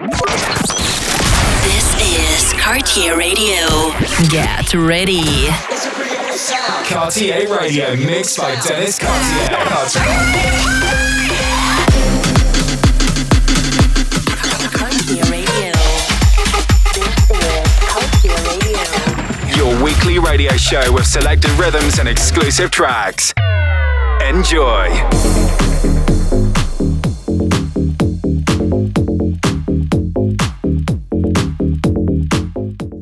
This is Cartier Radio. Get ready. Cartier Radio mixed by Dennis Cartier. Cartier Radio. This is Cartier Radio. Your weekly radio show with selected rhythms and exclusive tracks. Enjoy.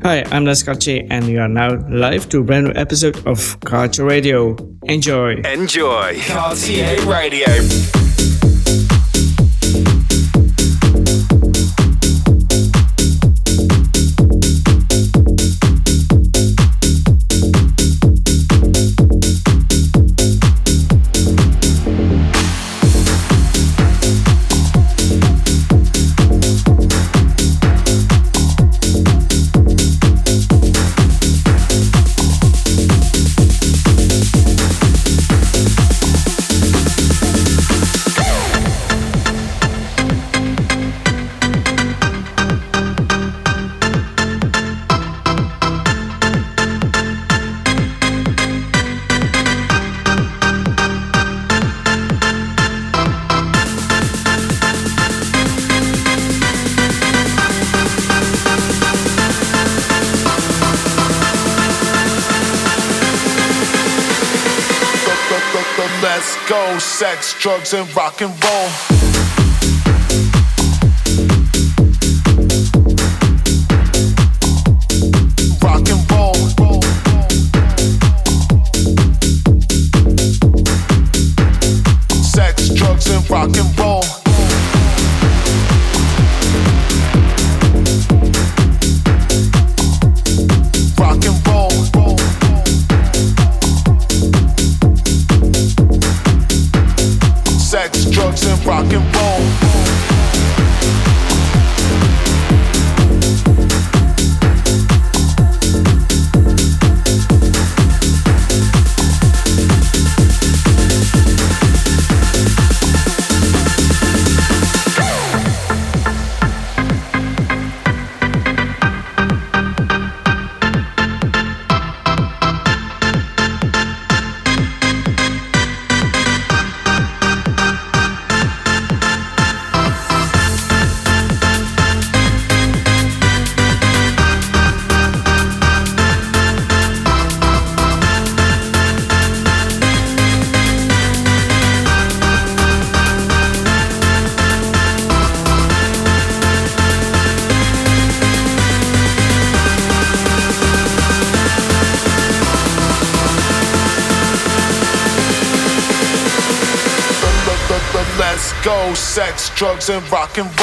Hi, I'm Les Cartier, and you are now live to a brand new episode of Cartier Radio. Enjoy. Enjoy. Cartier Radio. Drugs, and rock and roll. And rock and roll.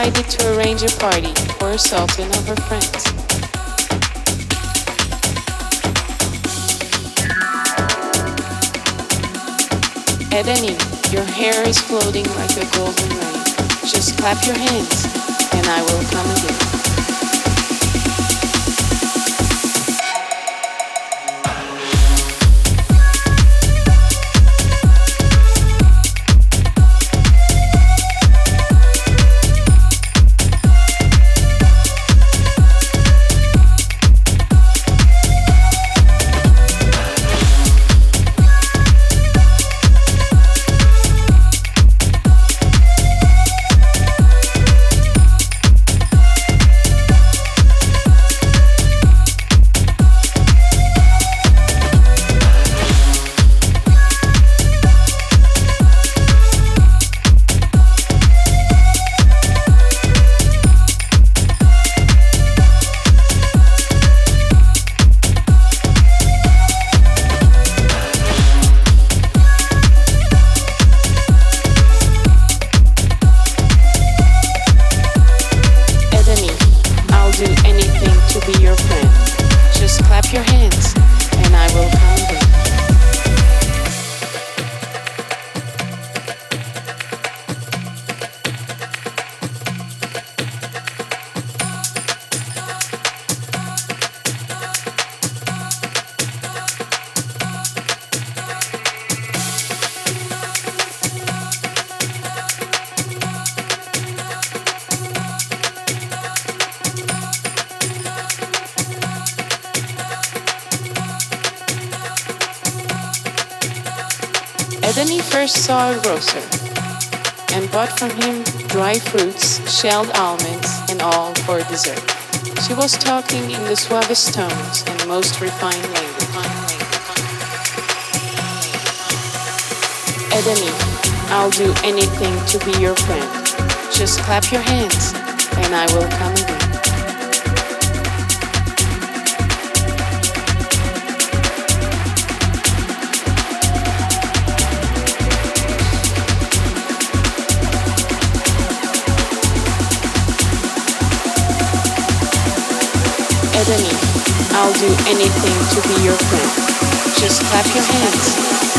Decided to arrange a party for herself and of her friends. Edeni, your hair is floating like a golden rain. Just clap your hands and I will come again. From him dry fruits, shelled almonds, and all for dessert. She was talking in the suavest tones and most refined language. Edeni, I'll do anything to be your friend. Just clap your hands and I will come again. I'll do anything to be your friend. Just clap your hands.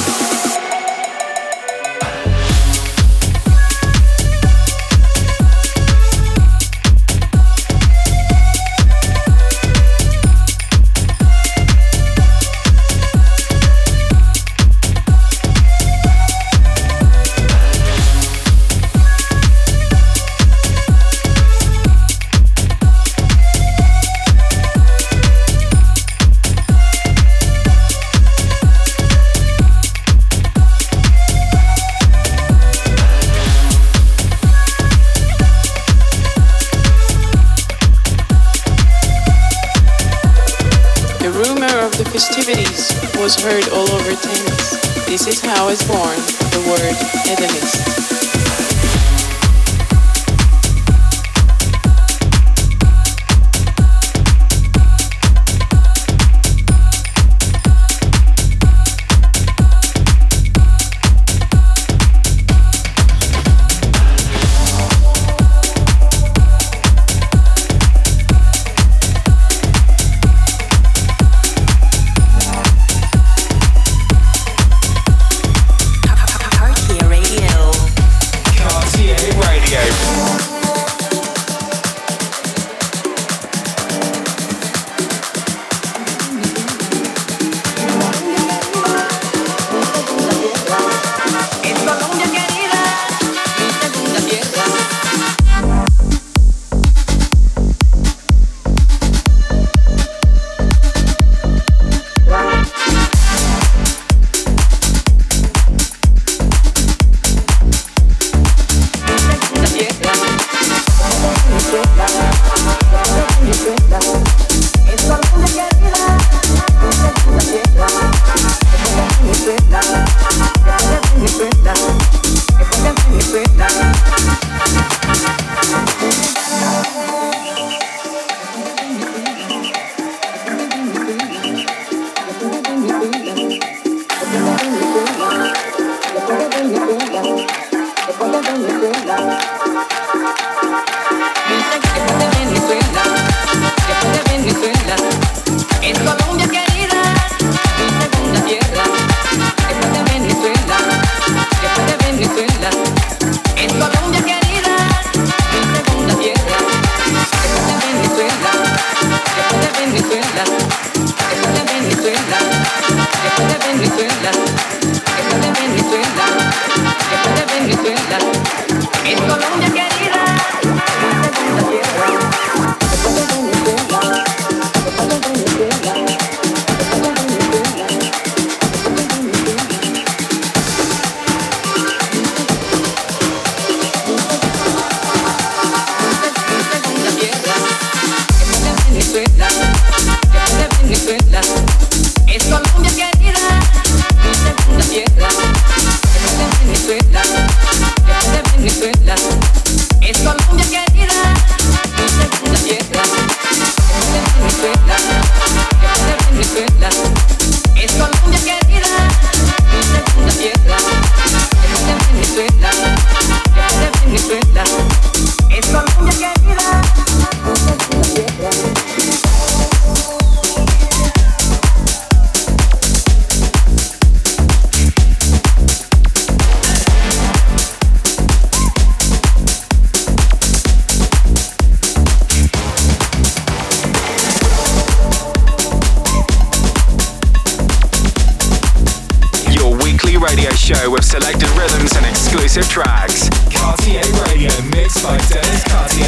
radio show with selected rhythms and exclusive tracks. Cartier Radio mixed by Dennis Cartier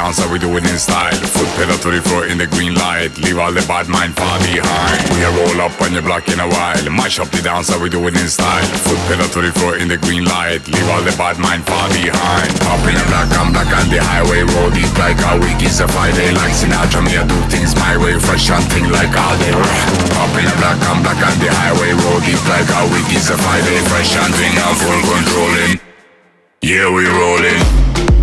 dance how we do it in style. Foot pedal to the floor in the green light. Leave all the bad mind far behind. We roll Up on your block in a while, mash up the black, I'm black on the highway Roll deep like a week is a Friday. Like Sinatra, me I do things my way. Fresh and thing like all day. Up in the black, I'm black on the highway Roll deep like a week is a Friday. Fresh and thing, I'm full controlling Yeah, we rolling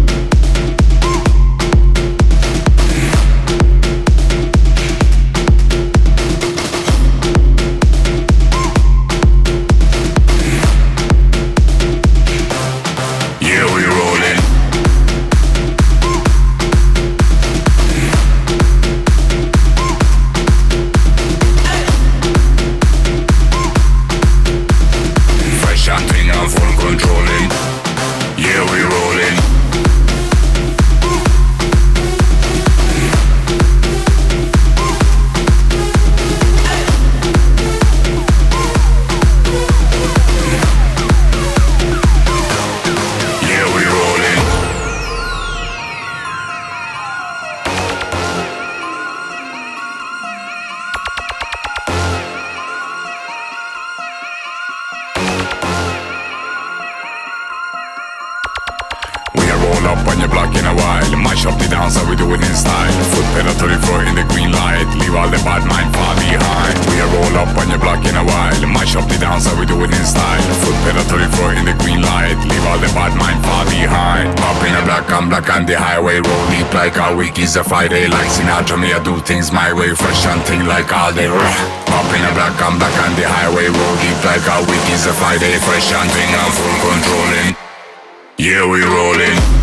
It's a Friday. Like Sinatra, me I do things my way. Fresh and thing like all day. Up in a black, I'm back on the highway Roll deep like a week is a Friday. Fresh and thing, I'm full controlling. Yeah, we rolling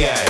Dennis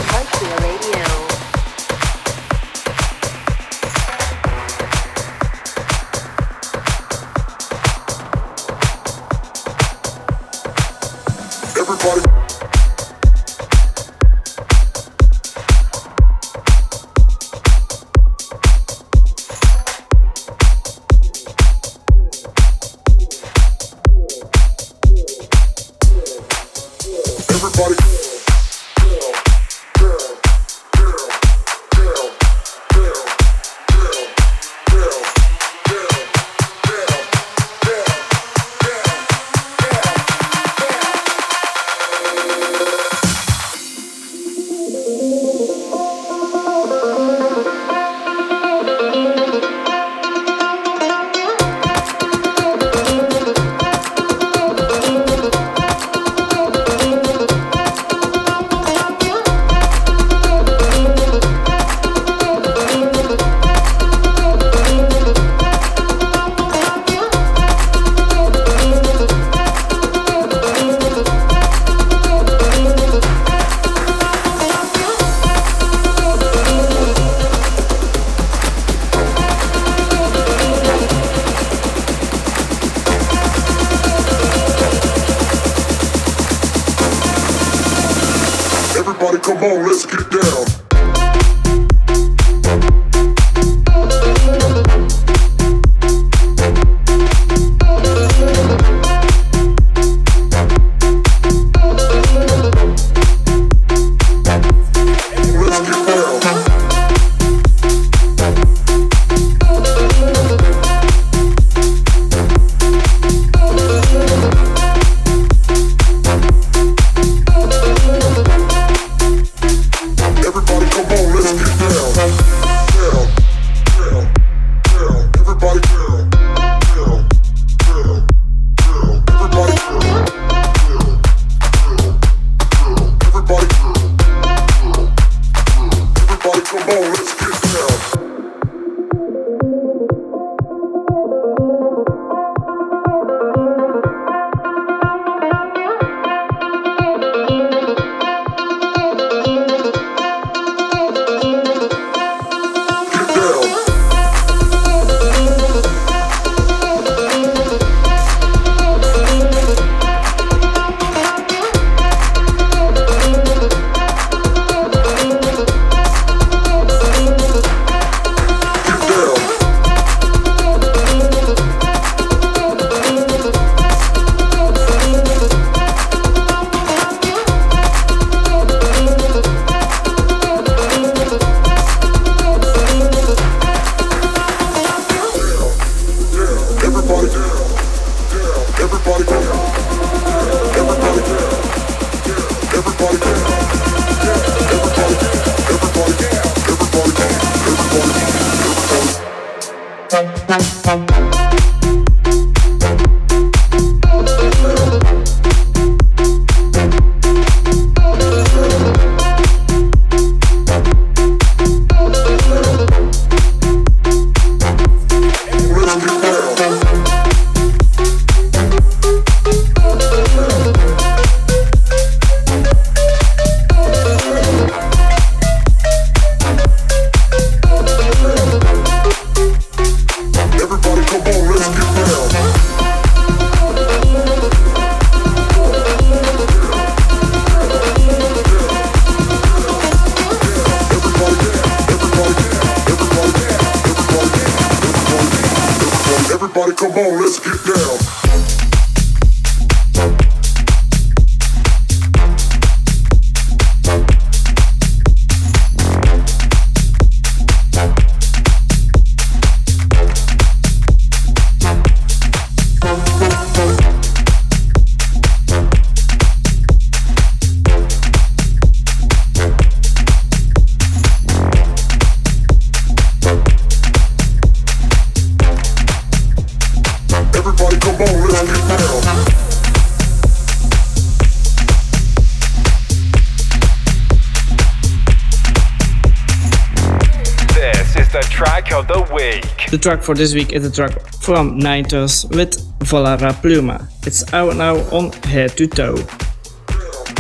track for this week is a track from Nighters with Volara Pluma. It's out now on Head to Toe.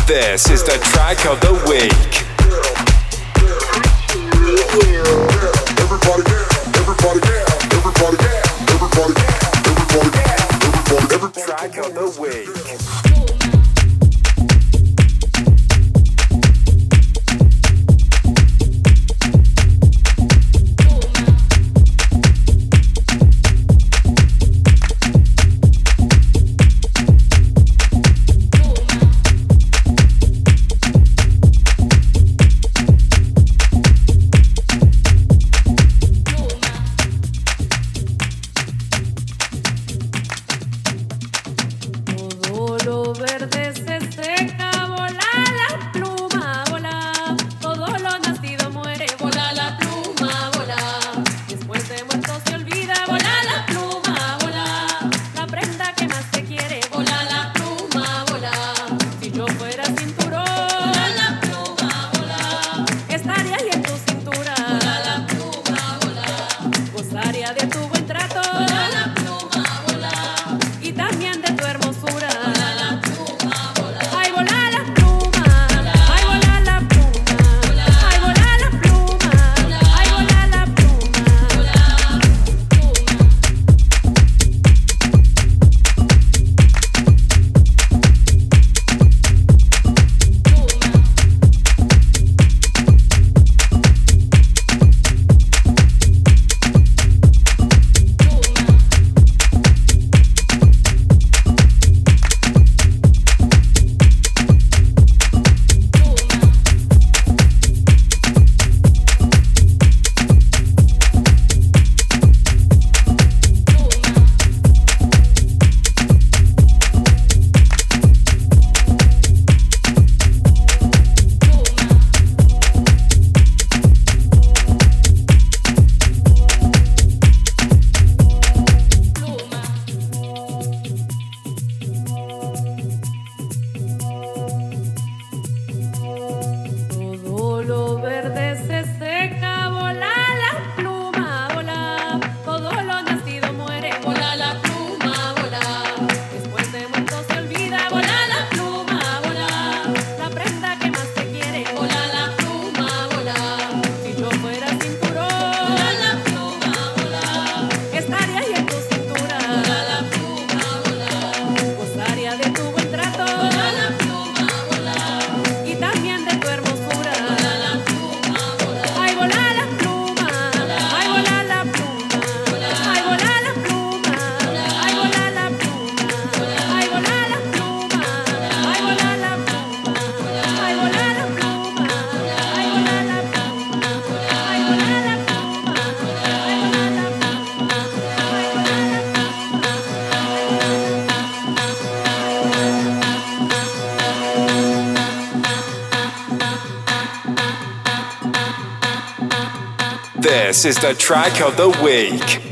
This is the track of the week. This is the track of the week.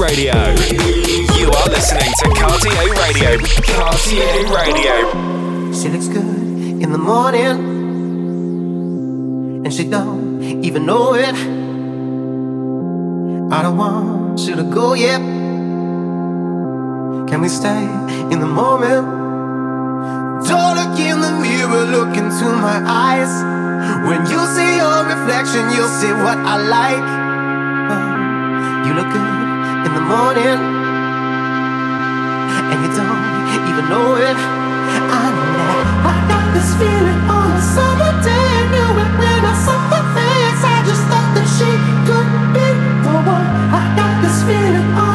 Radio. You are listening to Cartier Radio. Cartier Radio. She looks good in the morning, and she don't even know it. I don't want you to go yet. Can we stay in the moment? Don't look in the mirror, look into my eyes. When you see your reflection, you'll see what I like. Oh, you look good morning, and you don't even know it. I know that I got this feeling on a summer day. Knew it when I saw her face. I just thought that she could be the one. I got this feeling on.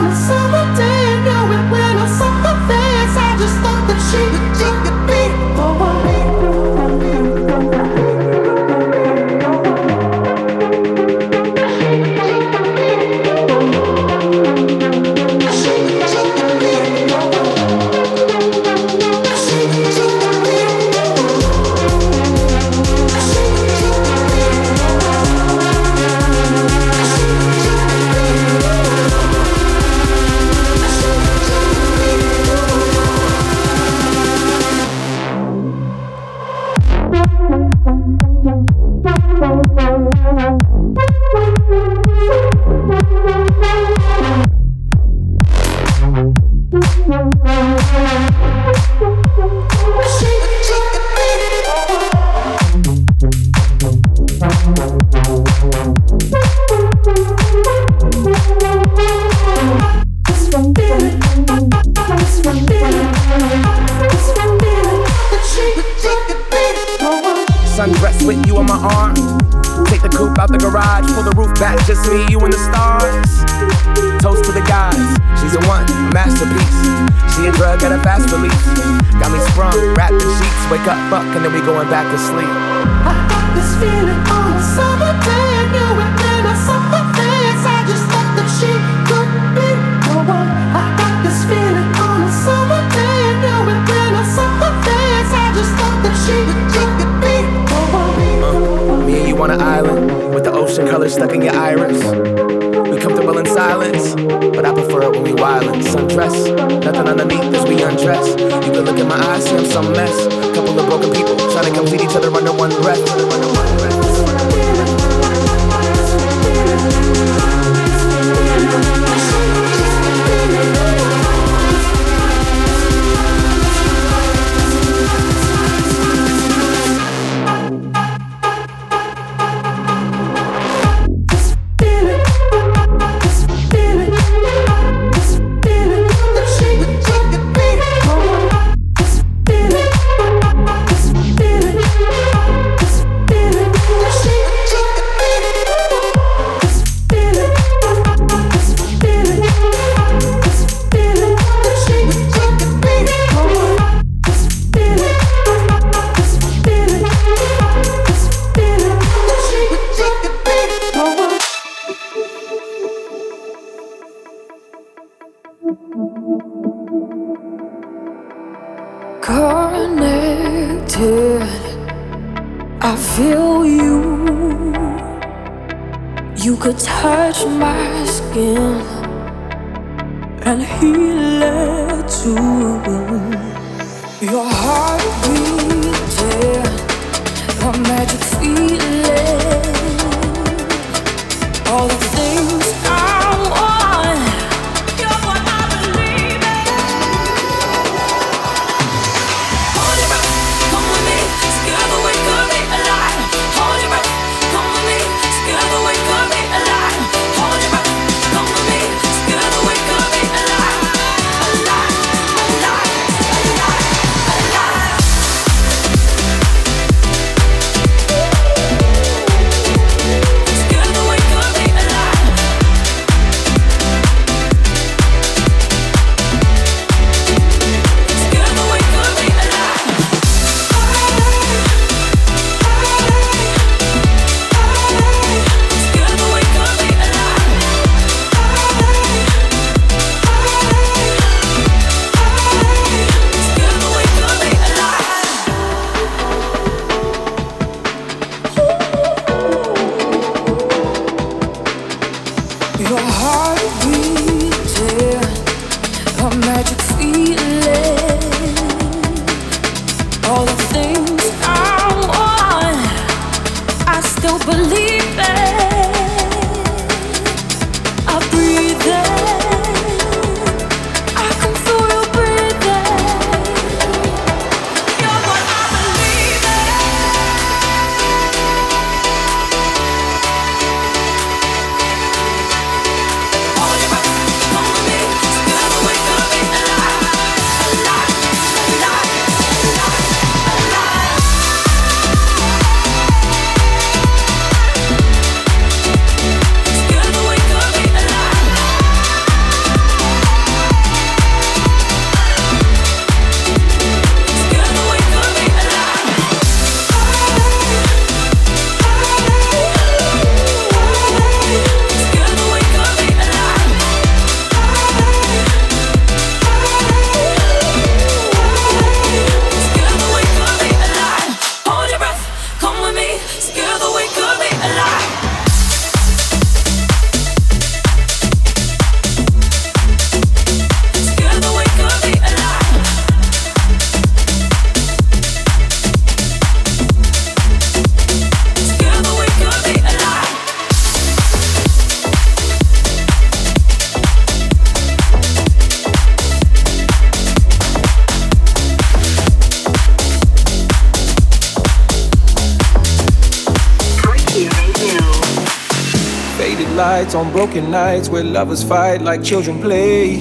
On broken nights where lovers fight like children play.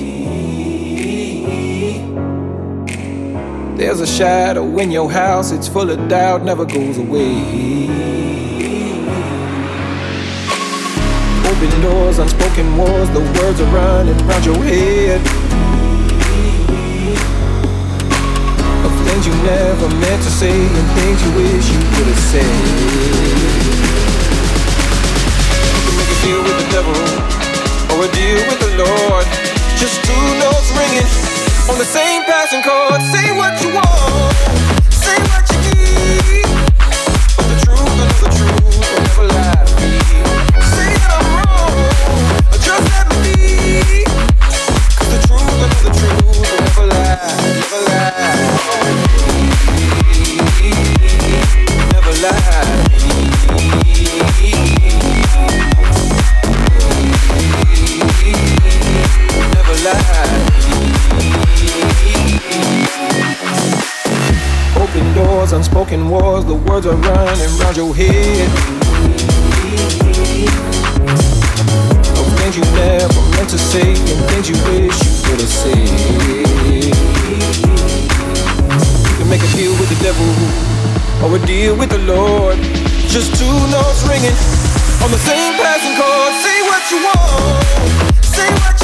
There's a shadow in your house, it's full of doubt, never goes away. Open doors, unspoken wars, the words are running round your head. Of things you never meant to say, and things you wish you could have said. Make a deal with the devil, or a deal with the Lord. Just two notes ringing on the same passing chord. Say what you want, say what you need. But the truth, the truth will never lie to me. Say that I'm wrong, or just let me be. 'Cause the truth, the truth will never lie, never lie. Never lie. Open doors, unspoken wars, the words are running round your head. Of things you never meant to say, and things you wish you could have said. You can make a deal with the devil, or a deal with the Lord. Just two notes ringing on the same passing chord. Say what you want, say what you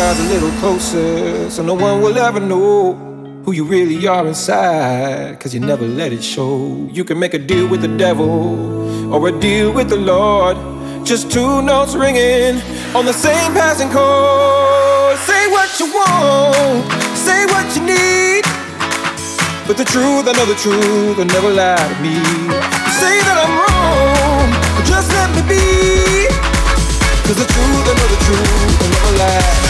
the a little closer, so no one will ever know who you really are inside. Cause you never let it show. You can make a deal with the devil or a deal with the Lord. Just two notes ringing on the same passing chord. Say what you want, say what you need. But the truth, I know the truth, will never lie to me. Say that I'm wrong, just let me be. Cause the truth, I know the truth, I never lie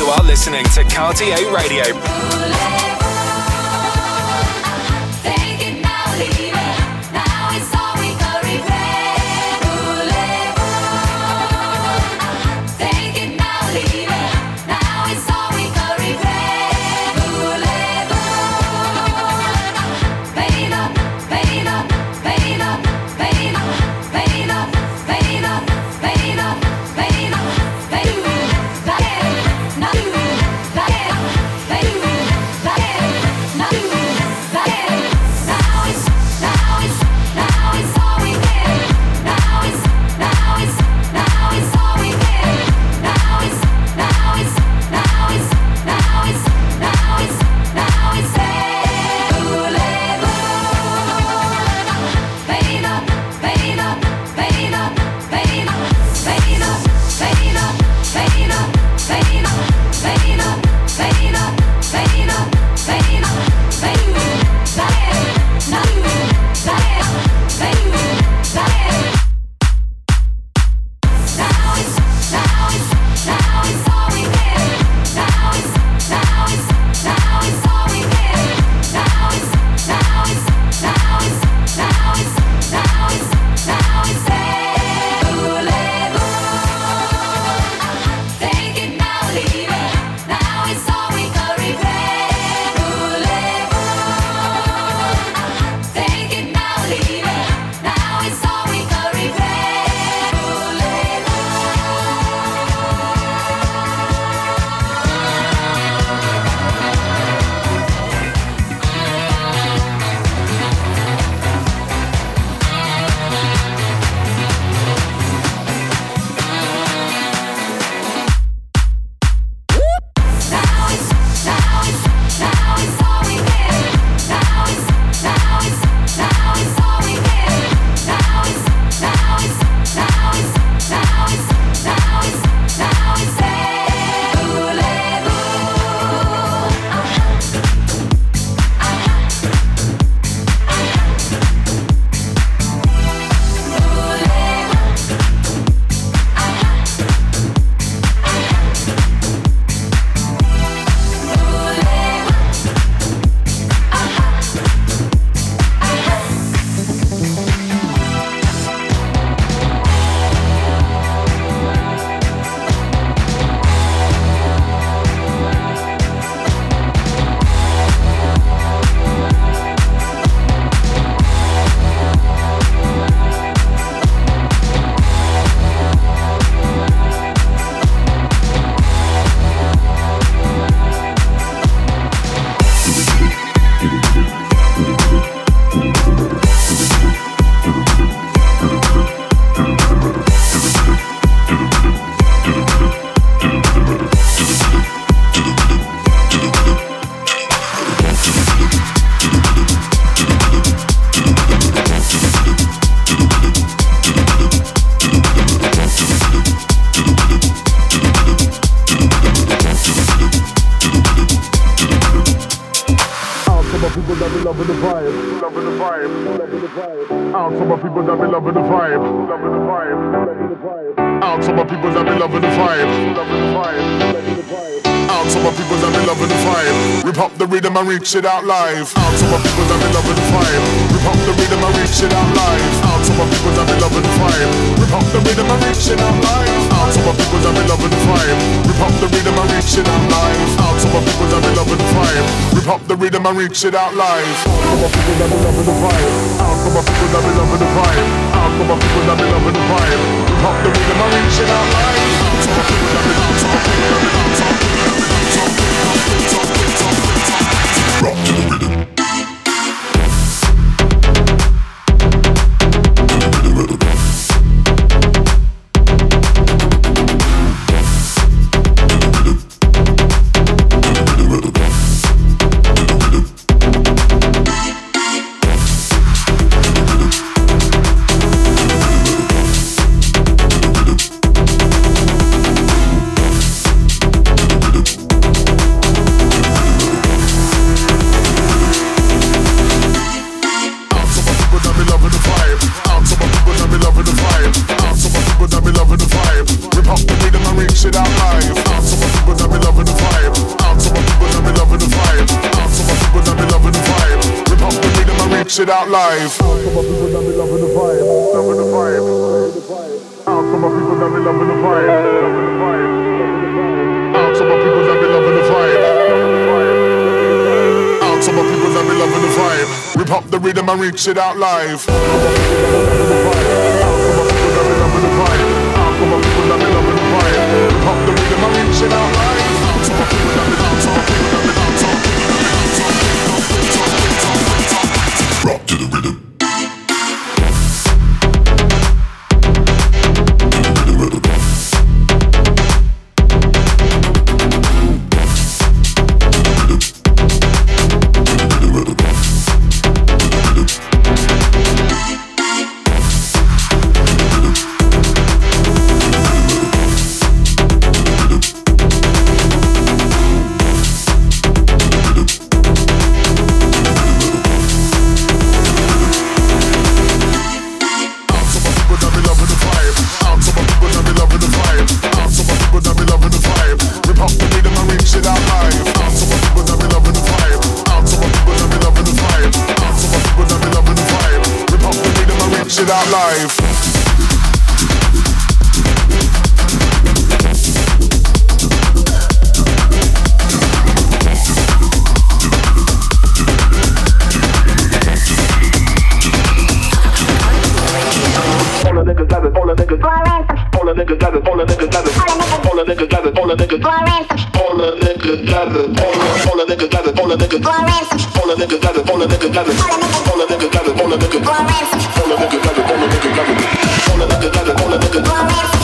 You are listening to Cartier Radio. Reach it out live. Out to my people that be loving the vibe. Rip up the rhythm and reach it out live. Out to my people that be loving the vibe. Rip up the rhythm and reach it out live. Out to my people that be loving the vibe. Rip up the rhythm and reach it out live. Out to my people that be loving the vibe. Rip the rhythm and reach it out live. Out to my people that be loving the vibe. Out to my people that be loving the vibe. Out to my people that be loving the vibe. Rip up the rhythm and reach it out live. Out to my people that be out to my Rock to the rhythm. Rhythm it out live. Out live. All a nigga got it, all a nigga All a nigga got it, all a nigga got it All a nigga got it, all a nigga All a nigga got it, all a all a nigga got it, all a nigga. All a nigga got it, all a nigga. Got it All a nigga got it, all a nigga All a nigga got it, all a nigga got it. All a nigga got it, all a nigga All a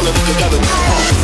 nigga got it, all nigga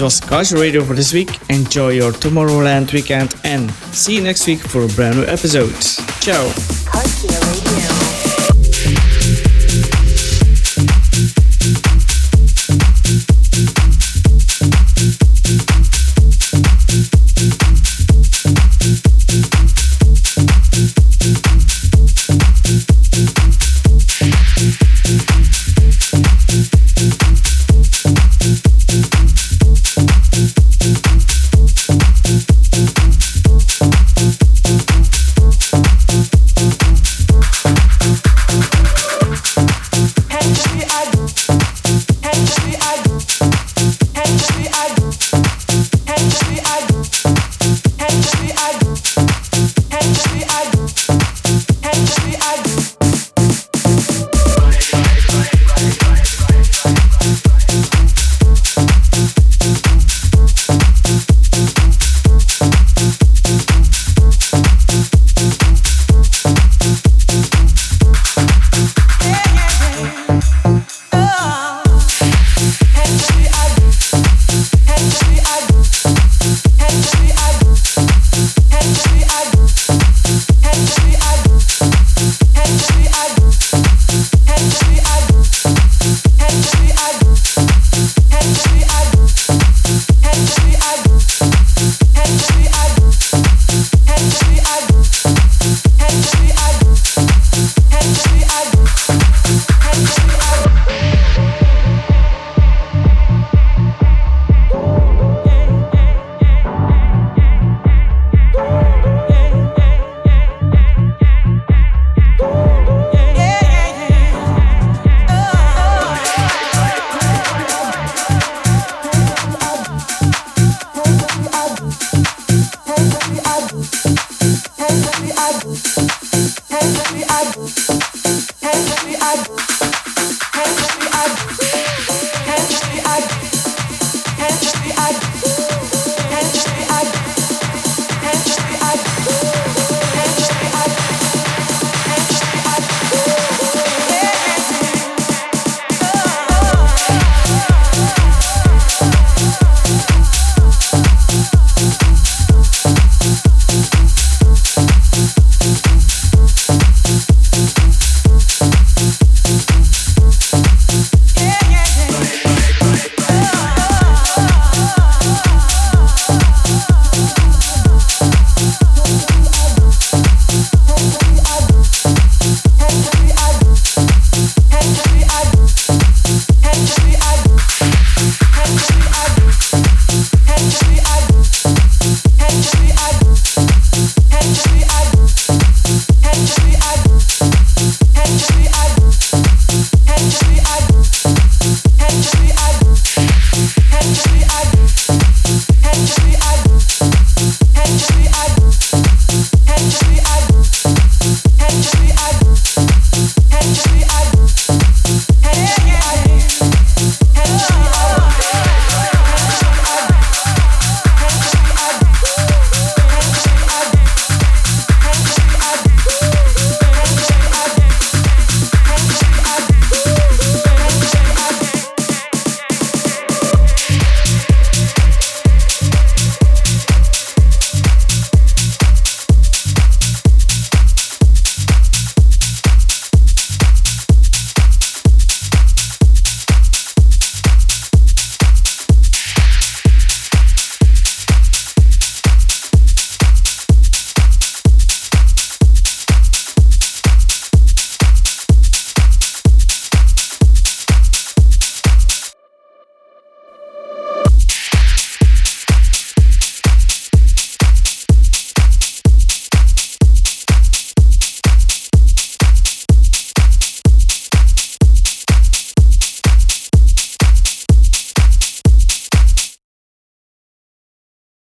This was Cartier Radio for this week. Enjoy your Tomorrowland weekend and see you next week for a brand new episode. Ciao.